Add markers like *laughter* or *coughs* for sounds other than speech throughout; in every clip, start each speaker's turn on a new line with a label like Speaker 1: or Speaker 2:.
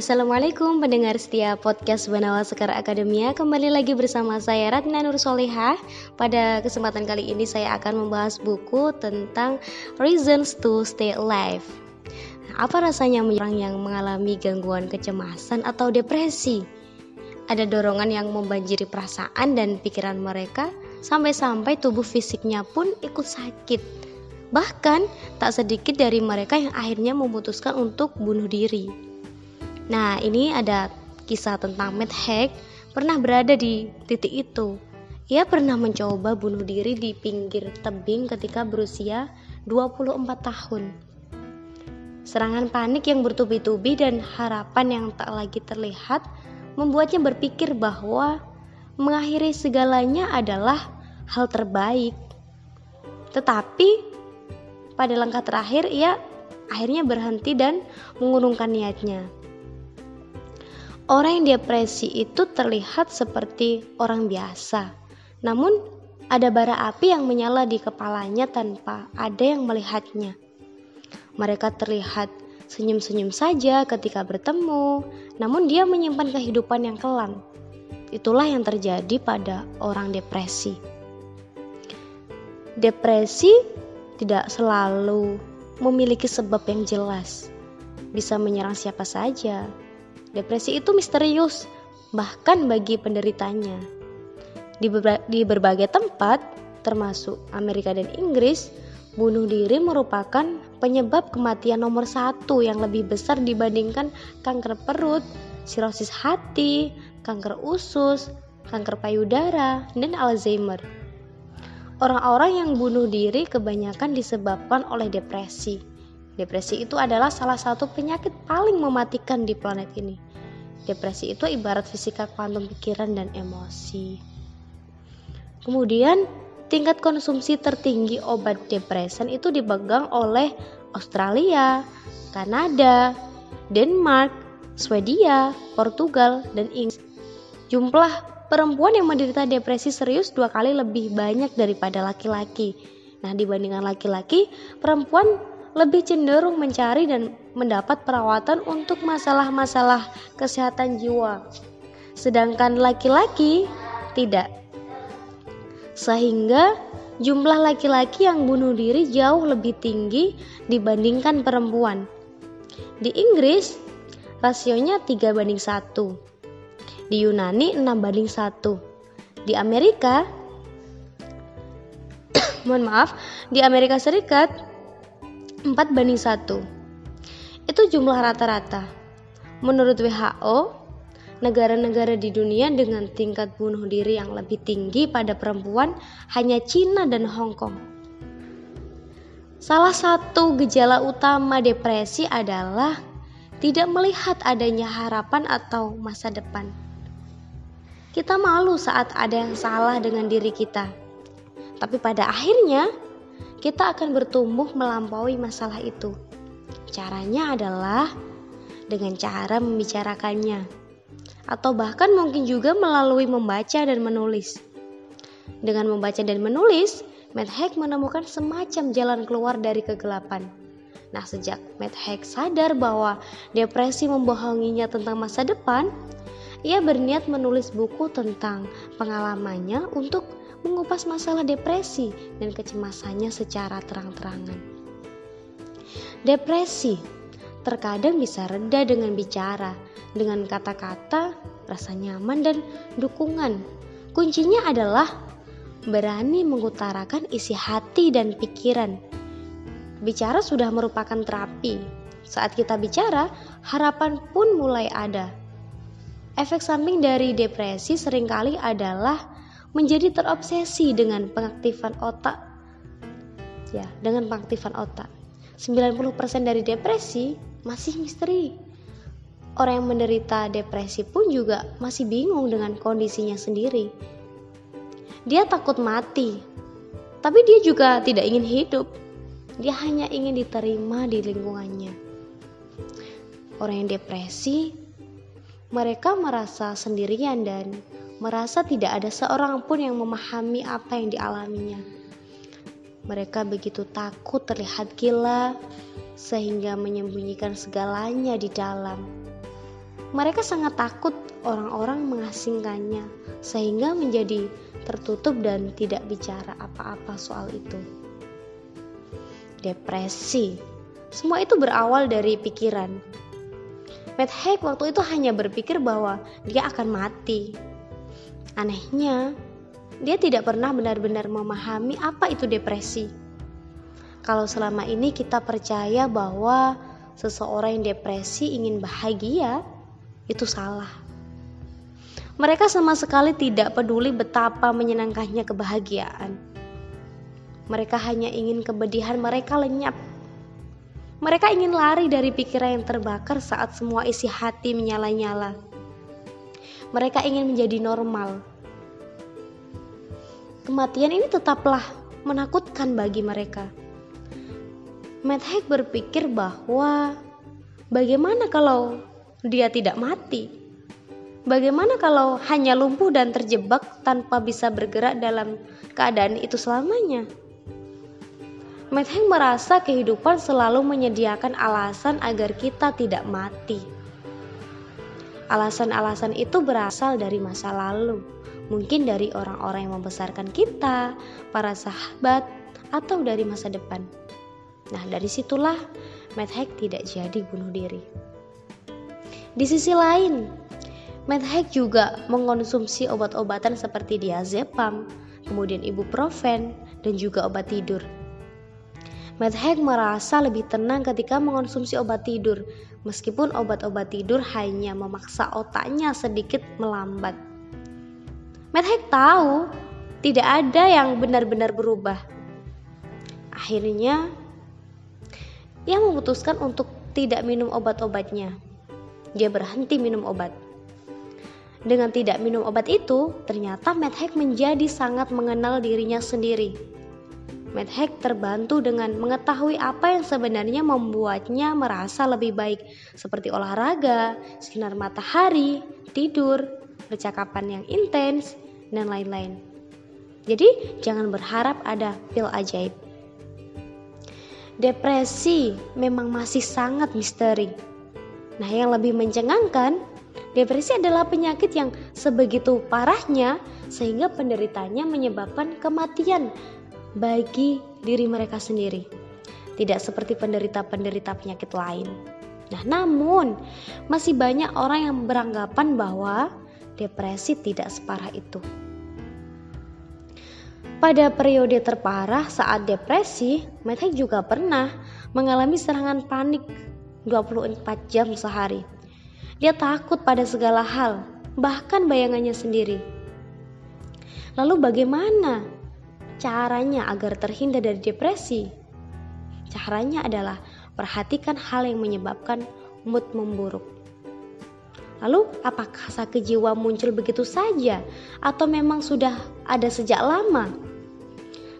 Speaker 1: Assalamualaikum pendengar setia podcast Banawa Sekar Akademia Kembali lagi bersama saya Ratna Nur Solehah Pada kesempatan kali ini saya akan membahas buku tentang Reasons to Stay Alive Apa rasanya orang yang mengalami gangguan kecemasan atau depresi? Ada dorongan yang membanjiri perasaan dan pikiran mereka Sampai-sampai tubuh fisiknya pun ikut sakit Bahkan, tak sedikit dari mereka yang akhirnya memutuskan untuk bunuh diri. Nah, ini ada kisah tentang Matt Haig pernah berada di titik itu. Ia pernah mencoba bunuh diri di pinggir tebing ketika berusia 24 tahun. Serangan panik yang bertubi-tubi dan harapan yang tak lagi terlihat membuatnya berpikir bahwa mengakhiri segalanya adalah hal terbaik. Tetapi pada langkah terakhir ia akhirnya berhenti dan mengurungkan niatnya. Orang yang depresi itu terlihat seperti orang biasa, namun ada bara api yang menyala di kepalanya tanpa ada yang melihatnya. Mereka terlihat senyum-senyum saja ketika bertemu, namun dia menyimpan kehidupan yang kelam. Itulah yang terjadi pada orang depresi. Depresi tidak selalu memiliki sebab yang jelas. Bisa menyerang siapa saja. Depresi itu misterius, bahkan bagi penderitanya. Di, di berbagai tempat, termasuk Amerika dan Inggris, bunuh diri merupakan penyebab kematian nomor satu yang lebih besar dibandingkan kanker perut, sirosis hati, kanker usus, kanker payudara, dan Alzheimer. Orang-orang yang bunuh diri kebanyakan disebabkan oleh depresi. Depresi itu adalah salah satu penyakit paling mematikan di planet ini. Depresi itu ibarat fisika kuantum pikiran dan emosi. Kemudian, tingkat konsumsi tertinggi obat depresan itu dipegang oleh Australia, Kanada, Denmark, Swedia, Portugal, dan Inggris. Jumlah perempuan yang menderita depresi serius dua kali lebih banyak daripada laki-laki. Nah, dibandingkan laki-laki, perempuan lebih cenderung mencari dan mendapat perawatan untuk masalah-masalah kesehatan jiwa. Sedangkan laki-laki tidak. Sehingga jumlah laki-laki yang bunuh diri jauh lebih tinggi dibandingkan perempuan. Di Inggris, rasionya 3 banding 1. Di Yunani 6 banding 1. Di Amerika *coughs* mohon maaf, di Amerika Serikat 4 banding 1. Itu jumlah rata-rata. Menurut WHO, negara-negara di dunia dengan tingkat bunuh diri yang lebih tinggi pada perempuan hanya Cina dan Hong Kong. Salah satu gejala utama depresi adalah tidak melihat adanya harapan atau masa depan. Kita malu saat ada yang salah dengan diri kita. Tapi pada akhirnya, kita akan bertumbuh melampaui masalah itu. Caranya adalah dengan cara membicarakannya, atau bahkan mungkin juga melalui membaca dan menulis. Dengan membaca dan menulis, Matt Haig menemukan semacam jalan keluar dari kegelapan. Nah, sejak Matt Haig sadar bahwa depresi membohonginya tentang masa depan, ia berniat menulis buku tentang pengalamannya untuk mengupas masalah depresi dan kecemasannya secara terang-terangan. Depresi terkadang bisa reda dengan bicara, dengan kata-kata, rasa nyaman, dan dukungan. Kuncinya adalah berani mengutarakan isi hati dan pikiran. Bicara sudah merupakan terapi. Saat kita bicara, harapan pun mulai ada. Efek samping dari depresi sering kali adalah menjadi terobsesi dengan pengaktifan otak. Ya, dengan pengaktifan otak. 90% dari depresi masih misteri. Orang yang menderita depresi pun juga masih bingung dengan kondisinya sendiri. Dia takut mati, tapi dia juga tidak ingin hidup. Dia hanya ingin diterima di lingkungannya. Orang yang depresi mereka merasa sendirian dan merasa tidak ada seorang pun yang memahami apa yang dialaminya. Mereka begitu takut terlihat gila, sehingga menyembunyikan segalanya di dalam. Mereka sangat takut orang-orang mengasingkannya, sehingga menjadi tertutup dan tidak bicara apa-apa soal itu. Depresi, semua itu berawal dari pikiran. Matt Haig waktu itu hanya berpikir bahwa dia akan mati. Anehnya, dia tidak pernah benar-benar memahami apa itu depresi. Kalau selama ini kita percaya bahwa seseorang yang depresi ingin bahagia, itu salah. Mereka sama sekali tidak peduli betapa menyenangkannya kebahagiaan. Mereka hanya ingin kebedihan mereka lenyap. Mereka ingin lari dari pikiran yang terbakar saat semua isi hati menyala-nyala. Mereka ingin menjadi normal. Kematian ini tetaplah menakutkan bagi mereka. Matt berpikir bahwa bagaimana kalau dia tidak mati. Bagaimana kalau hanya lumpuh dan terjebak tanpa bisa bergerak dalam keadaan itu selamanya? Metheng merasa kehidupan selalu menyediakan alasan agar kita tidak mati. Alasan-alasan itu berasal dari masa lalu, mungkin dari orang-orang yang membesarkan kita, para sahabat, atau dari masa depan. Nah, dari situlah Matt tidak jadi bunuh diri. Di sisi lain, Medhack juga mengonsumsi obat-obatan seperti diazepam, kemudian ibuprofen, dan juga obat tidur. Medhack merasa lebih tenang ketika mengonsumsi obat tidur, meskipun obat-obat tidur hanya memaksa otaknya sedikit melambat. Medhack tahu tidak ada yang benar-benar berubah. Akhirnya, ia memutuskan untuk tidak minum obat-obatnya dia berhenti minum obat. Dengan tidak minum obat itu, ternyata Haig menjadi sangat mengenal dirinya sendiri. Haig terbantu dengan mengetahui apa yang sebenarnya membuatnya merasa lebih baik, seperti olahraga, sinar matahari, tidur, percakapan yang intens, dan lain-lain. Jadi, jangan berharap ada pil ajaib. Depresi memang masih sangat misteri Nah, yang lebih mencengangkan, depresi adalah penyakit yang sebegitu parahnya sehingga penderitanya menyebabkan kematian bagi diri mereka sendiri. Tidak seperti penderita-penderita penyakit lain. Nah, namun masih banyak orang yang beranggapan bahwa depresi tidak separah itu. Pada periode terparah saat depresi, Methek juga pernah mengalami serangan panik 24 jam sehari. Dia takut pada segala hal, bahkan bayangannya sendiri. Lalu bagaimana caranya agar terhindar dari depresi? Caranya adalah perhatikan hal yang menyebabkan mood memburuk. Lalu, apakah sakit jiwa muncul begitu saja, atau memang sudah ada sejak lama?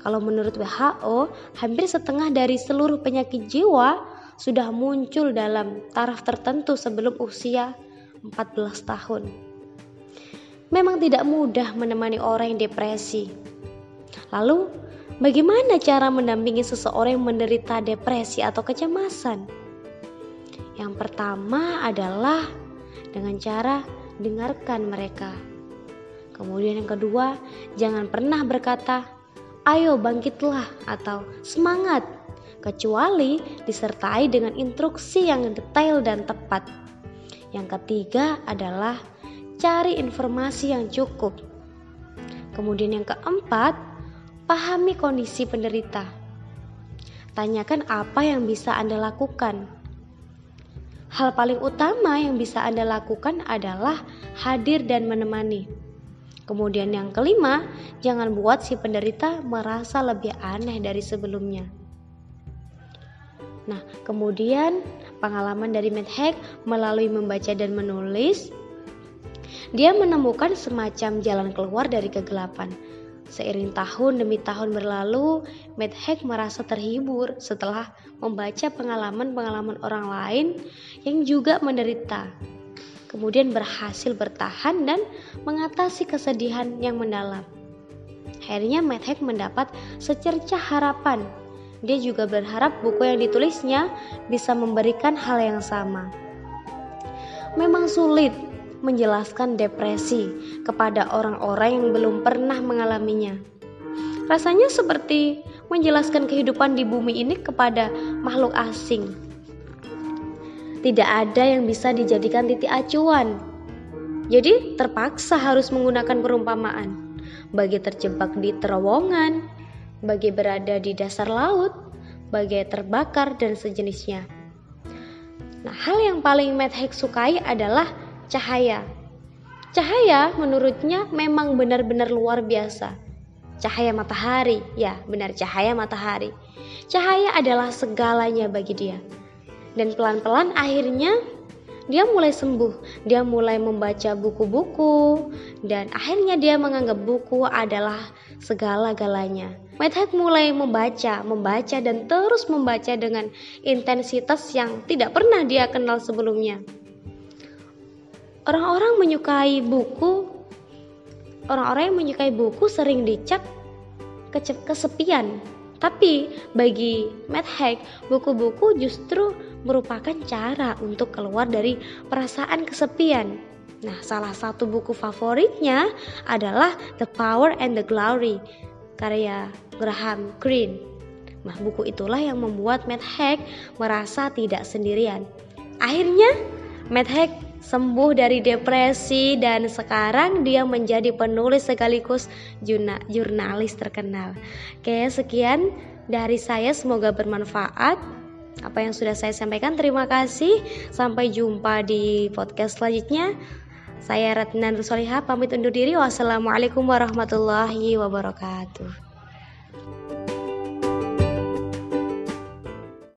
Speaker 1: Kalau menurut WHO, hampir setengah dari seluruh penyakit jiwa sudah muncul dalam taraf tertentu sebelum usia 14 tahun. Memang tidak mudah menemani orang yang depresi. Lalu, bagaimana cara mendampingi seseorang yang menderita depresi atau kecemasan? Yang pertama adalah dengan cara dengarkan mereka. Kemudian yang kedua, jangan pernah berkata, "Ayo bangkitlah" atau "Semangat" kecuali disertai dengan instruksi yang detail dan tepat. Yang ketiga adalah cari informasi yang cukup. Kemudian yang keempat, pahami kondisi penderita. Tanyakan apa yang bisa Anda lakukan. Hal paling utama yang bisa Anda lakukan adalah hadir dan menemani. Kemudian yang kelima, jangan buat si penderita merasa lebih aneh dari sebelumnya. Nah, kemudian pengalaman dari Matt melalui membaca dan menulis, dia menemukan semacam jalan keluar dari kegelapan. Seiring tahun demi tahun berlalu, Haig merasa terhibur setelah membaca pengalaman-pengalaman orang lain yang juga menderita. Kemudian berhasil bertahan dan mengatasi kesedihan yang mendalam. Akhirnya Haig mendapat secercah harapan dia juga berharap buku yang ditulisnya bisa memberikan hal yang sama. memang sulit menjelaskan depresi kepada orang-orang yang belum pernah mengalaminya. Rasanya seperti menjelaskan kehidupan di bumi ini kepada makhluk asing. Tidak ada yang bisa dijadikan titik acuan. Jadi terpaksa harus menggunakan perumpamaan. Bagi terjebak di terowongan, bagi berada di dasar laut, bagi terbakar dan sejenisnya. Nah, hal yang paling Matt Haig sukai adalah cahaya. Cahaya menurutnya memang benar-benar luar biasa. Cahaya matahari, ya benar cahaya matahari. Cahaya adalah segalanya bagi dia. Dan pelan-pelan akhirnya dia mulai sembuh. Dia mulai membaca buku-buku dan akhirnya dia menganggap buku adalah segala-galanya. Haig mulai membaca, membaca dan terus membaca dengan intensitas yang tidak pernah dia kenal sebelumnya. Orang-orang menyukai buku, orang-orang yang menyukai buku sering dicap kesepian. Tapi bagi Matt Haig, buku-buku justru merupakan cara untuk keluar dari perasaan kesepian. Nah, salah satu buku favoritnya adalah The Power and the Glory karya Graham Greene. Nah, buku itulah yang membuat Matt Haig merasa tidak sendirian. Akhirnya, Matt Haig sembuh dari depresi dan sekarang dia menjadi penulis sekaligus jurnalis terkenal. Oke, sekian dari saya semoga bermanfaat. Apa yang sudah saya sampaikan terima kasih. Sampai jumpa di podcast selanjutnya. Saya Ratna Rusolihah pamit undur diri. Wassalamualaikum warahmatullahi wabarakatuh.